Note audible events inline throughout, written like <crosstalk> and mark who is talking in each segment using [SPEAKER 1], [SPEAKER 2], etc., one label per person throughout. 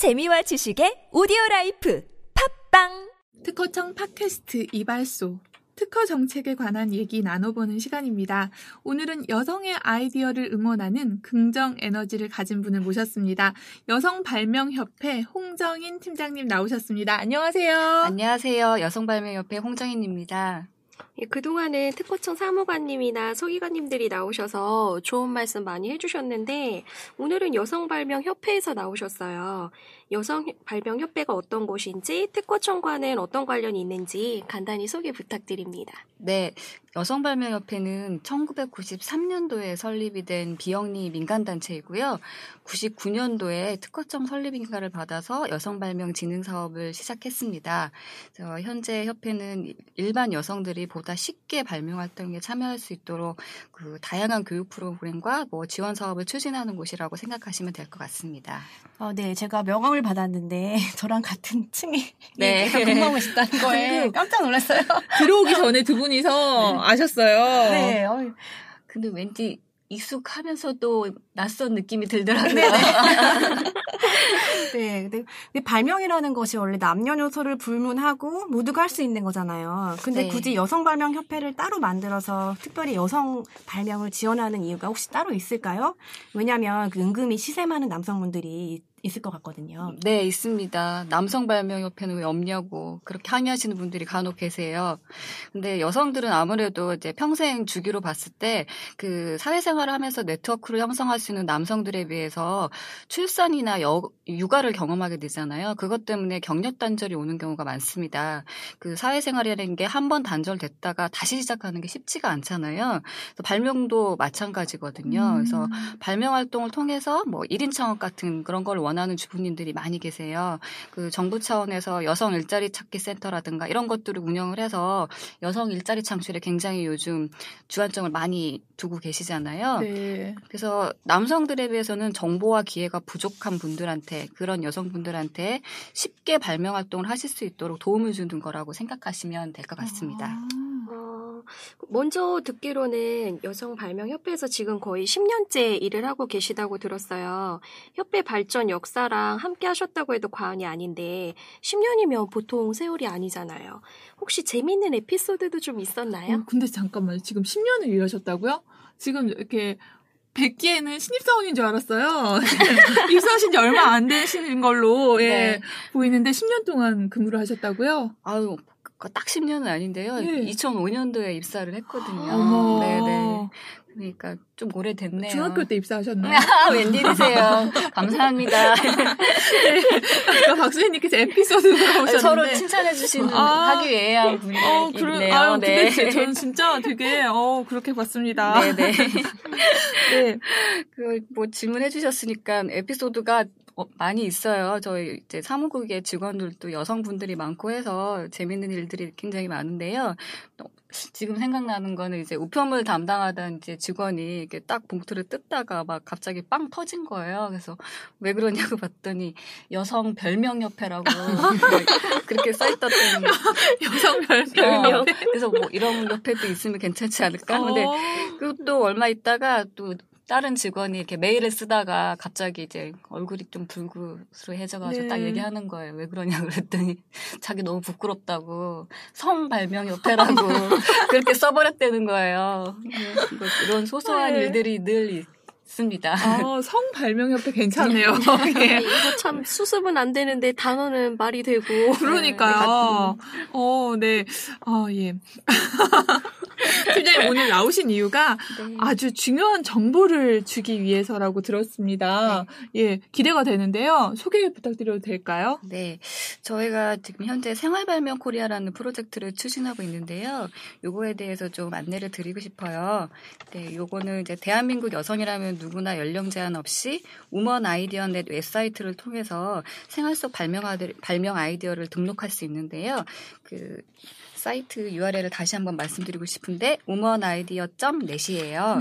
[SPEAKER 1] 재미와 지식의 오디오 라이프 팟빵
[SPEAKER 2] 특허청 팟캐스트 이발소 특허 정책에 관한 얘기 나눠보는 시간입니다. 오늘은 여성의 아이디어를 응원하는 긍정 에너지를 가진 분을 모셨습니다. 여성 발명협회 홍정인 팀장님 나오셨습니다. 안녕하세요.
[SPEAKER 3] 안녕하세요. 여성발명협회 홍정인입니다.
[SPEAKER 4] 예, 그동안은 특허청 사무관님이나 서기관님들이 나오셔서 좋은 말씀 많이 해주셨는데 오늘은 여성발명협회에서 나오셨어요. 여성발명협회가 어떤 곳인지 특허청과는 어떤 관련이 있는지 간단히 소개 부탁드립니다.
[SPEAKER 3] 네, 여성발명협회는 1993년도에 설립이 된 비영리 민간단체이고요. 99년도에 특허청 설립 인가를 받아서 여성발명 진흥 사업을 시작했습니다. 현재 협회는 일반 여성들이 보다 쉽게 발명 활동에 참여할 수 있도록 그 다양한 교육 프로그램과 뭐 지원 사업을 추진하는 곳이라고 생각하시면 될 것 같습니다.
[SPEAKER 5] 어, 네, 제가 명함을 받았는데 <laughs> 저랑 같은 층에
[SPEAKER 3] 네. <laughs>
[SPEAKER 5] 근무하고 싶다는 <laughs> 거에 깜짝 놀랐어요.
[SPEAKER 2] 들어오기 전에 두 분이서 아셨어요.
[SPEAKER 5] 네, 어,
[SPEAKER 3] 근데 왠지 익숙하면서도 낯선 느낌이 들더라고요. <laughs>
[SPEAKER 5] 네, 근데, 발명이라는 것이 원래 남녀노소를 불문하고 모두가 할 수 있는 거잖아요. 근데
[SPEAKER 3] 네.
[SPEAKER 5] 굳이 여성 발명 협회를 따로 만들어서 특별히 여성 발명을 지원하는 이유가 혹시 따로 있을까요? 왜냐하면 그 은근히 시세 많은 남성분들이 있을 것 같거든요.
[SPEAKER 3] 네, 있습니다. 남성 발명협회는 왜 없냐고 그렇게 항의하시는 분들이 간혹 계세요. 근데 여성들은 아무래도 이제 평생 주기로 봤을 때 그 사회생활을 하면서 네트워크를 형성할 수 있는 남성들에 비해서 출산이나 여, 육아를 경험하게 되잖아요. 그것 때문에 경력 단절이 오는 경우가 많습니다. 그 사회생활이라는 게 한 번 단절됐다가 다시 시작하는 게 쉽지가 않잖아요. 발명도 마찬가지거든요.
[SPEAKER 2] 음.
[SPEAKER 3] 그래서 발명 활동을 통해서 뭐 1인 창업 같은 그런 걸 원 하는 주부님들이 많이 계세요. 그 정부 차원에서 여성 일자리 찾기 센터라든가 이런 것들을 운영을 해서 여성 일자리 창출에 굉장히 요즘 주안점을 많이 두고 계시잖아요.
[SPEAKER 2] 네.
[SPEAKER 3] 그래서 남성들에 비해서는 정보와 기회가 부족한 분들한테 그런 여성분들한테 쉽게 발명 활동을 하실 수 있도록 도움을 주는 거라고 생각하시면 될 것 같습니다.
[SPEAKER 4] 어, 먼저 듣기로는 여성 발명 협회에서 지금 거의 10년째 일을 하고 계시다고 들었어요. 협회 발전 역사랑 함께 하셨다고 해도 과언이 아닌데 10년이면 보통 세월이 아니잖아요. 혹시 재밌는 에피소드도 좀 있었나요?
[SPEAKER 2] 어, 근데 잠깐만요. 지금 10년을 일하셨다고요? 지금 이렇게 뵙기에는 신입사원인 줄 알았어요. <laughs> 입사하신 지 얼마 안 되시는 걸로 예,
[SPEAKER 3] 네.
[SPEAKER 2] 보이는데 10년 동안 근무를 하셨다고요?
[SPEAKER 3] 아유, 그 딱 10년은 아닌데요.
[SPEAKER 2] 네.
[SPEAKER 3] 2005년도에 입사를 했거든요.
[SPEAKER 2] 어머.
[SPEAKER 3] 네네. 그러니까 좀 오래됐네요.
[SPEAKER 2] 중학교 때 입사하셨나요?
[SPEAKER 3] 아, <laughs> 웬일이세요. 감사합니다.
[SPEAKER 2] 아까 박수희님께서 에피소드 물어보셨는데
[SPEAKER 3] 서로 칭찬해 주시는
[SPEAKER 2] 아.
[SPEAKER 3] 하기 위한 분이
[SPEAKER 2] 어, 그래,
[SPEAKER 3] 있네요.
[SPEAKER 2] 아유,
[SPEAKER 3] 네.
[SPEAKER 2] 근데 저는 진짜 되게, 어, 그렇게 봤습니다.
[SPEAKER 3] 네네.
[SPEAKER 2] 네. <laughs>
[SPEAKER 3] 그, 뭐, 질문해 주셨으니까 에피소드가 어, 많이 있어요. 저희 이제 사무국의 직원들도 여성분들이 많고 해서 재밌는 일들이 굉장히 많은데요. 또 지금 생각나는 거는 이제 우편물 담당하던 이제 직원이 이렇게 딱 봉투를 뜯다가 막 갑자기 빵 터진 거예요. 그래서 왜 그러냐고 봤더니 여성 별명 협회라고 <laughs> 그렇게 써 있던 <laughs>
[SPEAKER 2] 여성 별명.
[SPEAKER 3] 별명. 그래서 뭐 이런 협회도 있으면 괜찮지 않을까? 근데
[SPEAKER 2] 어.
[SPEAKER 3] 그또 얼마 있다가 또 다른 직원이 이렇게 메일을 쓰다가 갑자기 이제 얼굴이 좀 불구스러해져가지고
[SPEAKER 2] 네.
[SPEAKER 3] 딱 얘기하는 거예요. 왜 그러냐 그랬더니 <laughs> 자기 너무 부끄럽다고 성 발명 협회라고 <laughs> 그렇게 써버렸다는 거예요. 네, 뭐 이런 소소한
[SPEAKER 2] 네.
[SPEAKER 3] 일들이 늘 있습니다.
[SPEAKER 2] 아, 성 발명 협회 괜찮네요. 예. <laughs>
[SPEAKER 4] 이거 참 수습은 안 되는데 단어는 말이 되고.
[SPEAKER 2] 그러니까요. 어, 네. 아, 예. <laughs> 팀장님 오늘 나오신 이유가
[SPEAKER 3] 네.
[SPEAKER 2] 아주 중요한 정보를 주기 위해서라고 들었습니다. 예, 기대가 되는데요. 소개 부탁드려도 될까요?
[SPEAKER 3] 네. 저희가 지금 현재 생활발명 코리아라는 프로젝트를 추진하고 있는데요. 요거에 대해서 좀 안내를 드리고 싶어요. 네, 요거는 이제 대한민국 여성이라면 누구나 연령 제한 없이 Woman Idea Net 웹사이트를 통해서 생활 속 발명 아이디어를 등록할 수 있는데요. 그 사이트 URL을 다시 한번 말씀드리고 싶은데 womanidea.net이에요.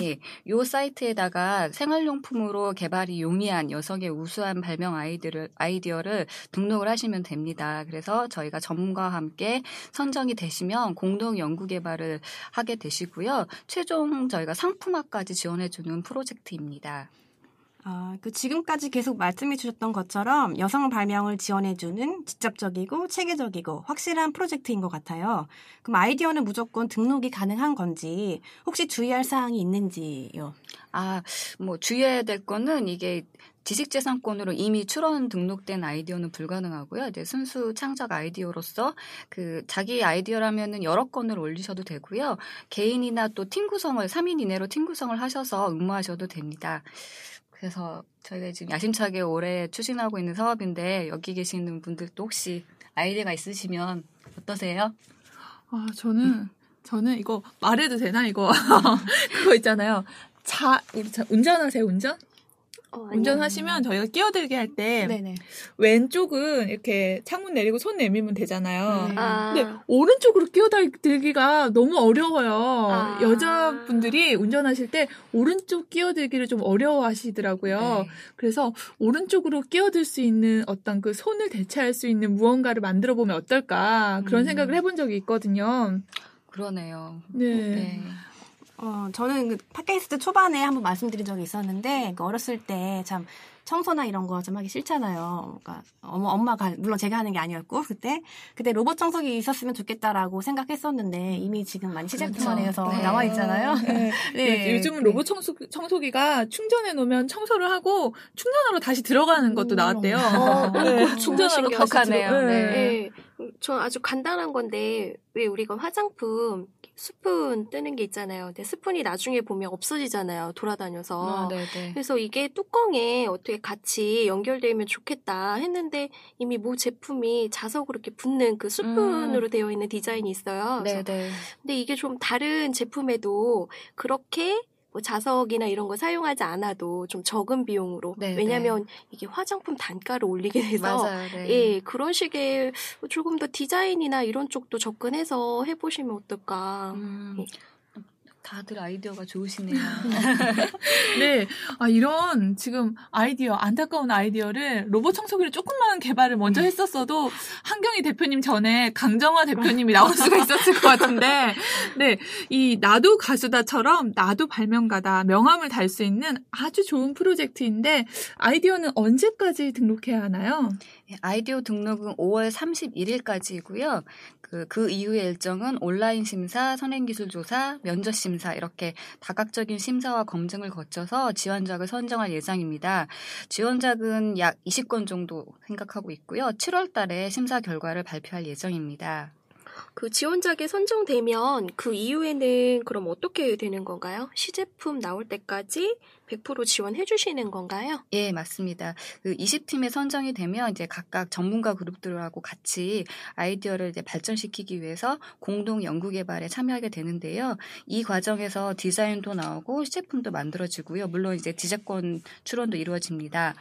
[SPEAKER 3] 예, 요 사이트에다가 생활용품으로 개발이 용이한 여성의 우수한 발명 아이디어를, 아이디어를 등록을 하시면 됩니다. 그래서 저희가 전문가와 함께 선정이 되시면 공동 연구 개발을 하게 되시고요. 최종 저희가 상품화까지 지원해주는 프로젝트입니다.
[SPEAKER 5] 아, 그 지금까지 계속 말씀해 주셨던 것처럼 여성 발명을 지원해주는 직접적이고 체계적이고 확실한 프로젝트인 것 같아요. 그럼 아이디어는 무조건 등록이 가능한 건지 혹시 주의할 사항이 있는지요?
[SPEAKER 3] 아, 뭐 주의해야 될 거는 이게 지식재산권으로 이미 출원 등록된 아이디어는 불가능하고요. 이제 순수 창작 아이디어로서 그 자기 아이디어라면은 여러 건을 올리셔도 되고요. 개인이나 또 팀 구성을 3인 이내로 팀 구성을 하셔서 응모하셔도 됩니다. 그래서 저희가 지금 야심차게 올해 추진하고 있는 사업인데 여기 계시는 분들도 혹시 아이디어가 있으시면 어떠세요?
[SPEAKER 2] 아, 저는, 저는 이거 말해도 되나, 이거? <laughs> 그거 있잖아요. 자, 운전하세요, 운전?
[SPEAKER 4] 어.
[SPEAKER 2] 운전하시면 저희가 끼어들게 할 때. 왼쪽은 이렇게 창문 내리고 손 내밀면 되잖아요.
[SPEAKER 3] 네.
[SPEAKER 4] 아,
[SPEAKER 2] 근데 오른쪽으로 끼어들기가 너무 어려워요.
[SPEAKER 4] 아.
[SPEAKER 2] 여자분들이 운전하실 때 오른쪽 끼어들기를 좀 어려워하시더라고요.
[SPEAKER 3] 네.
[SPEAKER 2] 그래서 오른쪽으로 끼어들 수 있는 어떤 그 손을 대체할 수 있는 무언가를 만들어 보면 어떨까 그런
[SPEAKER 3] 음.
[SPEAKER 2] 생각을 해본 적이 있거든요.
[SPEAKER 3] 그러네요.
[SPEAKER 2] 네.
[SPEAKER 3] 네.
[SPEAKER 5] 어, 저는 그 팟캐스트 초반에 한번 말씀드린 적이 있었는데, 그 어렸을 때 참 청소나 이런 거 좀 하기 싫잖아요. 그러니까 어머, 엄마가, 물론 제가 하는 게 아니었고, 그때. 그때 로봇 청소기 있었으면 좋겠다라고 생각했었는데, 이미 지금 많이 시제품화되어서
[SPEAKER 3] 그렇죠. 네.
[SPEAKER 5] 나와 있잖아요.
[SPEAKER 2] 네. <laughs>
[SPEAKER 5] 네.
[SPEAKER 2] 요즘은
[SPEAKER 5] 네.
[SPEAKER 2] 로봇 청소, 청소기가 충전해 놓으면 청소를 하고 충전하러 다시 들어가는 것도
[SPEAKER 5] 음.
[SPEAKER 2] 나왔대요.
[SPEAKER 4] 어,
[SPEAKER 2] 네,
[SPEAKER 4] 그거
[SPEAKER 2] 충전하러 다시
[SPEAKER 3] 신기하네요.
[SPEAKER 2] 들어.
[SPEAKER 3] 네.
[SPEAKER 4] 네. 전 아주 간단한 건데 왜 우리가 화장품 스푼 뜨는 게 있잖아요. 근데 스푼이 나중에 보면 없어지잖아요. 돌아다녀서.
[SPEAKER 3] 아, 네네.
[SPEAKER 4] 그래서 이게 뚜껑에 어떻게 같이 연결되면 좋겠다 했는데 이미 모 제품이 자석으로 이렇게 붙는 그 스푼으로 되어 있는 디자인이 있어요.
[SPEAKER 3] 네네.
[SPEAKER 4] 근데 이게 좀 다른 제품에도 그렇게 뭐 자석이나 이런 거 사용하지 않아도 좀 적은 비용으로
[SPEAKER 3] 네,
[SPEAKER 4] 왜냐하면 이게 화장품 단가를 올리게 돼서
[SPEAKER 3] 맞아요. 네.
[SPEAKER 4] 예 그런 식의 조금 더 디자인이나 이런 쪽도 접근해서 해보시면 어떨까.
[SPEAKER 3] 음,
[SPEAKER 4] 예.
[SPEAKER 3] 다들 아이디어가 좋으시네요. <laughs>
[SPEAKER 2] 네. 아, 이런 지금 아이디어, 안타까운 아이디어를 로봇 청소기를 조금만 개발을 먼저
[SPEAKER 3] 음.
[SPEAKER 2] 했었어도 한경희 대표님 전에 강정화 대표님이 나올 수가 있었을 것 같은데, 네. 이 나도 가수다처럼 나도 발명가다 명함을 달 수 있는 아주 좋은 프로젝트인데 아이디어는 언제까지 등록해야 하나요?
[SPEAKER 3] 예, 아이디어 등록은 5월 31일까지이고요. 그, 그 이후의 일정은 온라인 심사, 선행기술 조사, 면접 심사 이렇게 다각적인 심사와 검증을 거쳐서 지원작을 선정할 예정입니다. 지원작은 약 20건 정도 생각하고 있고요. 7월 달에 심사 결과를 발표할 예정입니다.
[SPEAKER 4] 그 지원작에 선정되면 그 이후에는 그럼 어떻게 되는 건가요? 시제품 나올 때까지 100% 지원해 주시는 건가요?
[SPEAKER 3] 예, 맞습니다. 그 20팀에 선정이 되면 이제 각각 전문가 그룹들하고 같이 아이디어를 이제 발전시키기 위해서 공동 연구 개발에 참여하게 되는데요. 이 과정에서 디자인도 나오고 시제품도 만들어지고요. 물론 이제 지재권 출원도 이루어집니다.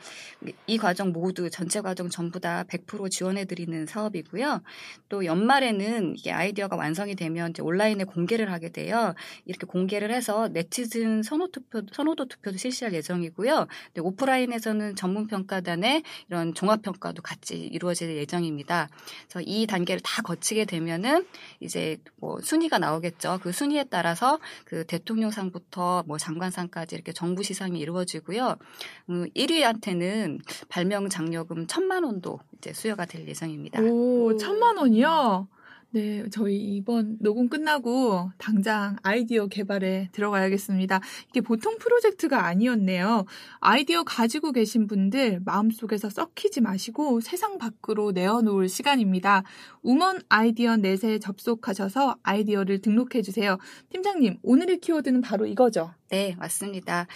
[SPEAKER 3] 이 과정 모두 전체 과정 전부 다 100% 지원해 드리는 사업이고요. 또 연말에는 이게 아이디어가 완성이 되면 이제 온라인에 공개를 하게 돼요. 이렇게 공개를 해서 네티즌 선호 투표 선호도 투표도 실시할 예정이고요. 네, 오프라인에서는 전문 평가단의 이런 종합 평가도 같이 이루어질 예정입니다. 그래서 이 단계를 다 거치게 되면은 이제 뭐 순위가 나오겠죠. 그 순위에 따라서 그 대통령상부터 뭐 장관상까지 이렇게 정부 시상이 이루어지고요. 음, 1위한테는 발명 장려금 천만 원도 이제 수여가 될 예정입니다.
[SPEAKER 2] 오,
[SPEAKER 4] 오.
[SPEAKER 2] 천만 원이요? 네, 저희 이번 녹음 끝나고 당장 아이디어 개발에 들어가야겠습니다. 이게 보통 프로젝트가 아니었네요. 아이디어 가지고 계신 분들 마음속에서 썩히지 마시고 세상 밖으로 내어놓을 시간입니다. Woman Idea Net에 접속하셔서 아이디어를 등록해 주세요. 팀장님, 오늘의 키워드는 바로 이거죠.
[SPEAKER 3] 네, 맞습니다.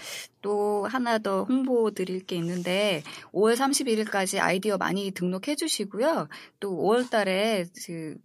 [SPEAKER 3] 또 하나 더 홍보 드릴 게 있는데 5월 31일까지 아이디어 많이 등록해 주시고요. 또 5월 달에 그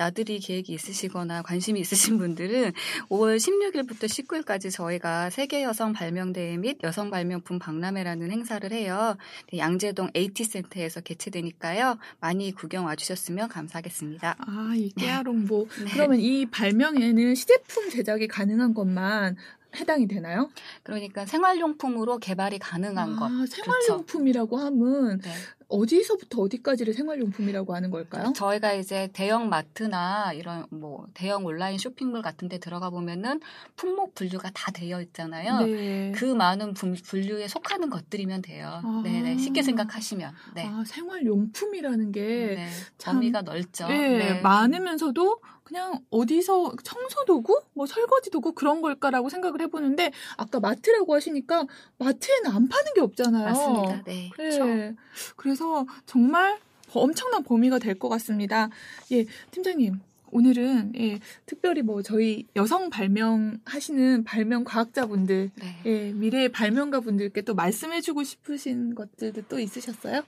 [SPEAKER 3] 나들이 계획이 있으시거나 관심이 있으신 분들은 5월 16일부터 19일까지 저희가 세계 여성 발명대회 및 여성 발명품 박람회라는 행사를 해요. 네, 양재동 AT센터에서 개최되니까요. 많이 구경 와주셨으면 감사하겠습니다.
[SPEAKER 2] 아, 이 깨아롱보. <laughs>
[SPEAKER 3] 네.
[SPEAKER 2] 그러면 이 발명에는 시제품 제작이 가능한 것만 해당이 되나요?
[SPEAKER 3] 그러니까 생활용품으로 개발이 가능한 것.
[SPEAKER 2] 아,
[SPEAKER 3] 그렇죠.
[SPEAKER 2] 생활용품이라고 하면
[SPEAKER 3] 네.
[SPEAKER 2] 어디서부터 어디까지를 생활용품이라고 하는 걸까요?
[SPEAKER 3] 저희가 이제 대형 마트나 이런 뭐 대형 온라인 쇼핑몰 같은 데 들어가 보면은 품목 분류가 다 되어 있잖아요.
[SPEAKER 2] 네.
[SPEAKER 3] 그 많은 분- 분류에 속하는 것들이면 돼요.
[SPEAKER 2] 아.
[SPEAKER 3] 네, 네. 쉽게 생각하시면. 네.
[SPEAKER 2] 아, 생활용품이라는 게
[SPEAKER 3] 네.
[SPEAKER 2] 참-
[SPEAKER 3] 범위가 넓죠.
[SPEAKER 2] 예,
[SPEAKER 3] 네.
[SPEAKER 2] 많으면서도 그냥 어디서 청소도구, 뭐 설거지도구 그런 걸까라고 생각을 해보는데 아까 마트라고 하시니까 마트에는 안 파는 게 없잖아요.
[SPEAKER 3] 맞습니다. 네.
[SPEAKER 2] 예. 그래서 정말 엄청난 범위가 될 것 같습니다. 예, 팀장님. 오늘은 예, 특별히 뭐 저희 여성 발명하시는 발명 과학자분들,
[SPEAKER 3] 네.
[SPEAKER 2] 예, 미래의 발명가 분들께 또 말씀해주고 싶으신 것들도 또 있으셨어요?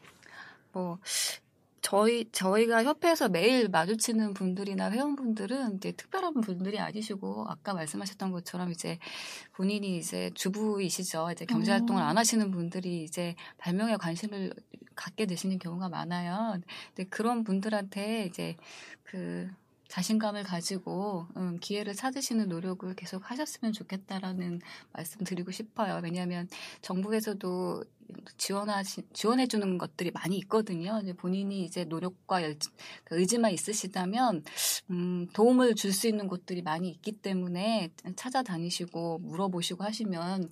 [SPEAKER 3] 뭐 저희 저희가 협회에서 매일 마주치는 분들이나 회원분들은 이제 특별한 분들이 아니시고 아까 말씀하셨던 것처럼 이제 본인이 이제 주부이시죠. 이제 경제 활동을
[SPEAKER 2] 어.
[SPEAKER 3] 안 하시는 분들이 이제 발명에 관심을 갖게 되시는 경우가 많아요. 근데 그런 분들한테 이제 그 자신감을 가지고 음, 기회를 찾으시는 노력을 계속 하셨으면 좋겠다라는 말씀 드리고 싶어요. 왜냐하면 정부에서도 지원하시, 지원해 주는 것들이 많이 있거든요. 이제 본인이 이제 노력과 열, 그 의지만 있으시다면, 음, 도움을 줄 수 있는 곳들이 많이 있기 때문에 찾아다니시고 물어보시고 하시면,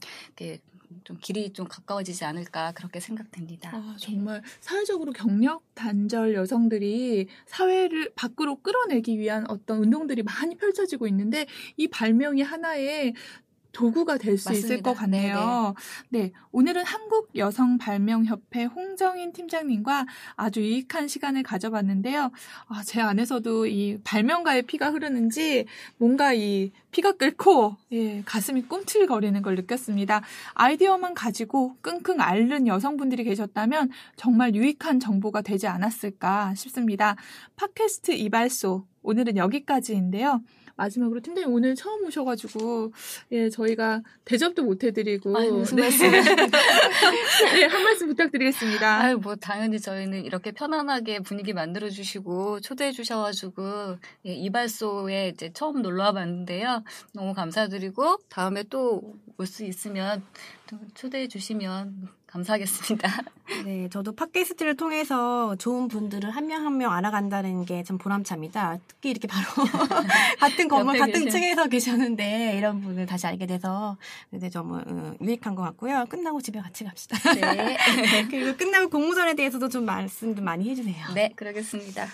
[SPEAKER 3] 좀 길이 좀 가까워지지 않을까 그렇게 생각됩니다.
[SPEAKER 2] 아, 정말 사회적으로 경력 단절 여성들이 사회를 밖으로 끌어내기 위한 어떤 운동들이 많이 펼쳐지고 있는데 이 발명이 하나의 도구가 될 수 있을. 것 같네요. 네, 오늘은 한국 여성 발명 협회 홍정인 팀장님과 아주 유익한 시간을 가져봤는데요. 아, 제 안에서도 이 발명가의 피가 흐르는지 뭔가 이 피가 끓고 예, 가슴이 꿈틀거리는 걸 느꼈습니다. 아이디어만 가지고 끙끙 앓는 여성분들이 계셨다면 정말 유익한 정보가 되지 않았을까 싶습니다. 팟캐스트 이발소 오늘은 여기까지인데요. 마지막으로 팀장님 오늘 처음 오셔가지고 예 저희가 대접도 못 해드리고
[SPEAKER 3] 아유, 무슨
[SPEAKER 2] 네.
[SPEAKER 3] 말씀을. <laughs>
[SPEAKER 2] 네, 한 말씀 부탁드리겠습니다.
[SPEAKER 3] 아유, 뭐, 당연히 저희는 이렇게 편안하게 분위기 만들어 주시고, 초대해 주셔가지고, 예, 이발소에 이제 처음 놀러 와 봤는데요. 너무 감사드리고, 다음에 또 올 수 있으면 또 초대해 주시면 감사하겠습니다. <laughs>
[SPEAKER 5] 네, 저도 팟캐스트를 통해서 좋은 분들을 한 명 한 명 알아간다는 게 참 보람찹니다. 특히 이렇게 바로 <laughs> 같은 건물 같은
[SPEAKER 3] 계신.
[SPEAKER 5] 층에서 계셨는데 이런 분을 다시 알게 돼서 근데 정말 어, 유익한 것 같고요. 끝나고 집에 같이 갑시다. <laughs>
[SPEAKER 3] 네.
[SPEAKER 5] 그리고 끝나고 공모전에 대해서도 좀 말씀 좀 많이 해주세요.
[SPEAKER 3] 네, 그러겠습니다.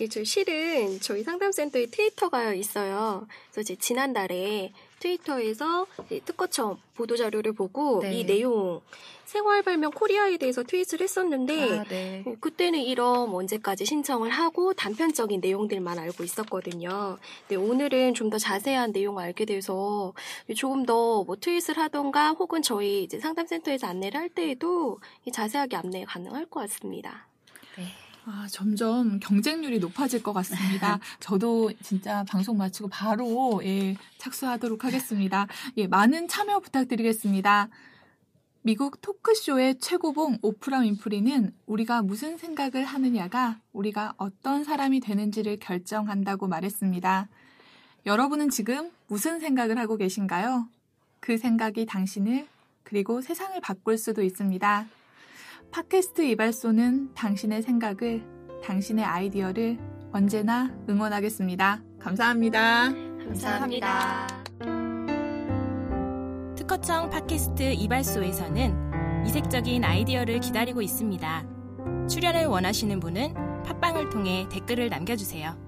[SPEAKER 4] 예, 저 실은 저희 상담센터에 트위터가 있어요. 그래서 이제 지난달에 트위터에서 특허청 보도 자료를 보고
[SPEAKER 3] 네.
[SPEAKER 4] 이 내용 생활 발명 코리아에 대해서 트윗을 했었는데
[SPEAKER 3] 아, 네.
[SPEAKER 4] 어, 그때는 이런 언제까지 신청을 하고 단편적인 내용들만 알고 있었거든요. 근데 오늘은 좀 더 자세한 내용을 알게 돼서 조금 더 뭐 트윗을 하던가 혹은 저희 이제 상담센터에서 안내를 할 때에도 이 자세하게 안내 가능할 것 같습니다.
[SPEAKER 3] 네.
[SPEAKER 2] 아, 점점 경쟁률이 높아질 것 같습니다. <laughs> 저도 진짜 방송 마치고 바로 예, 착수하도록 하겠습니다. 예, 많은 참여 부탁드리겠습니다. 미국 토크쇼의 최고봉 오프라 윈프리는 우리가 무슨 생각을 하느냐가 우리가 어떤 사람이 되는지를 결정한다고 말했습니다. 여러분은 지금 무슨 생각을 하고 계신가요? 그 생각이 당신을 그리고 세상을 바꿀 수도 있습니다. 팟캐스트 이발소는 당신의 생각을, 당신의 아이디어를 언제나 응원하겠습니다. 감사합니다.
[SPEAKER 4] 감사합니다.
[SPEAKER 1] 특허청 팟캐스트 이발소에서는 이색적인 아이디어를 기다리고 있습니다. 출연을 원하시는 분은 팟빵을 통해 댓글을 남겨주세요.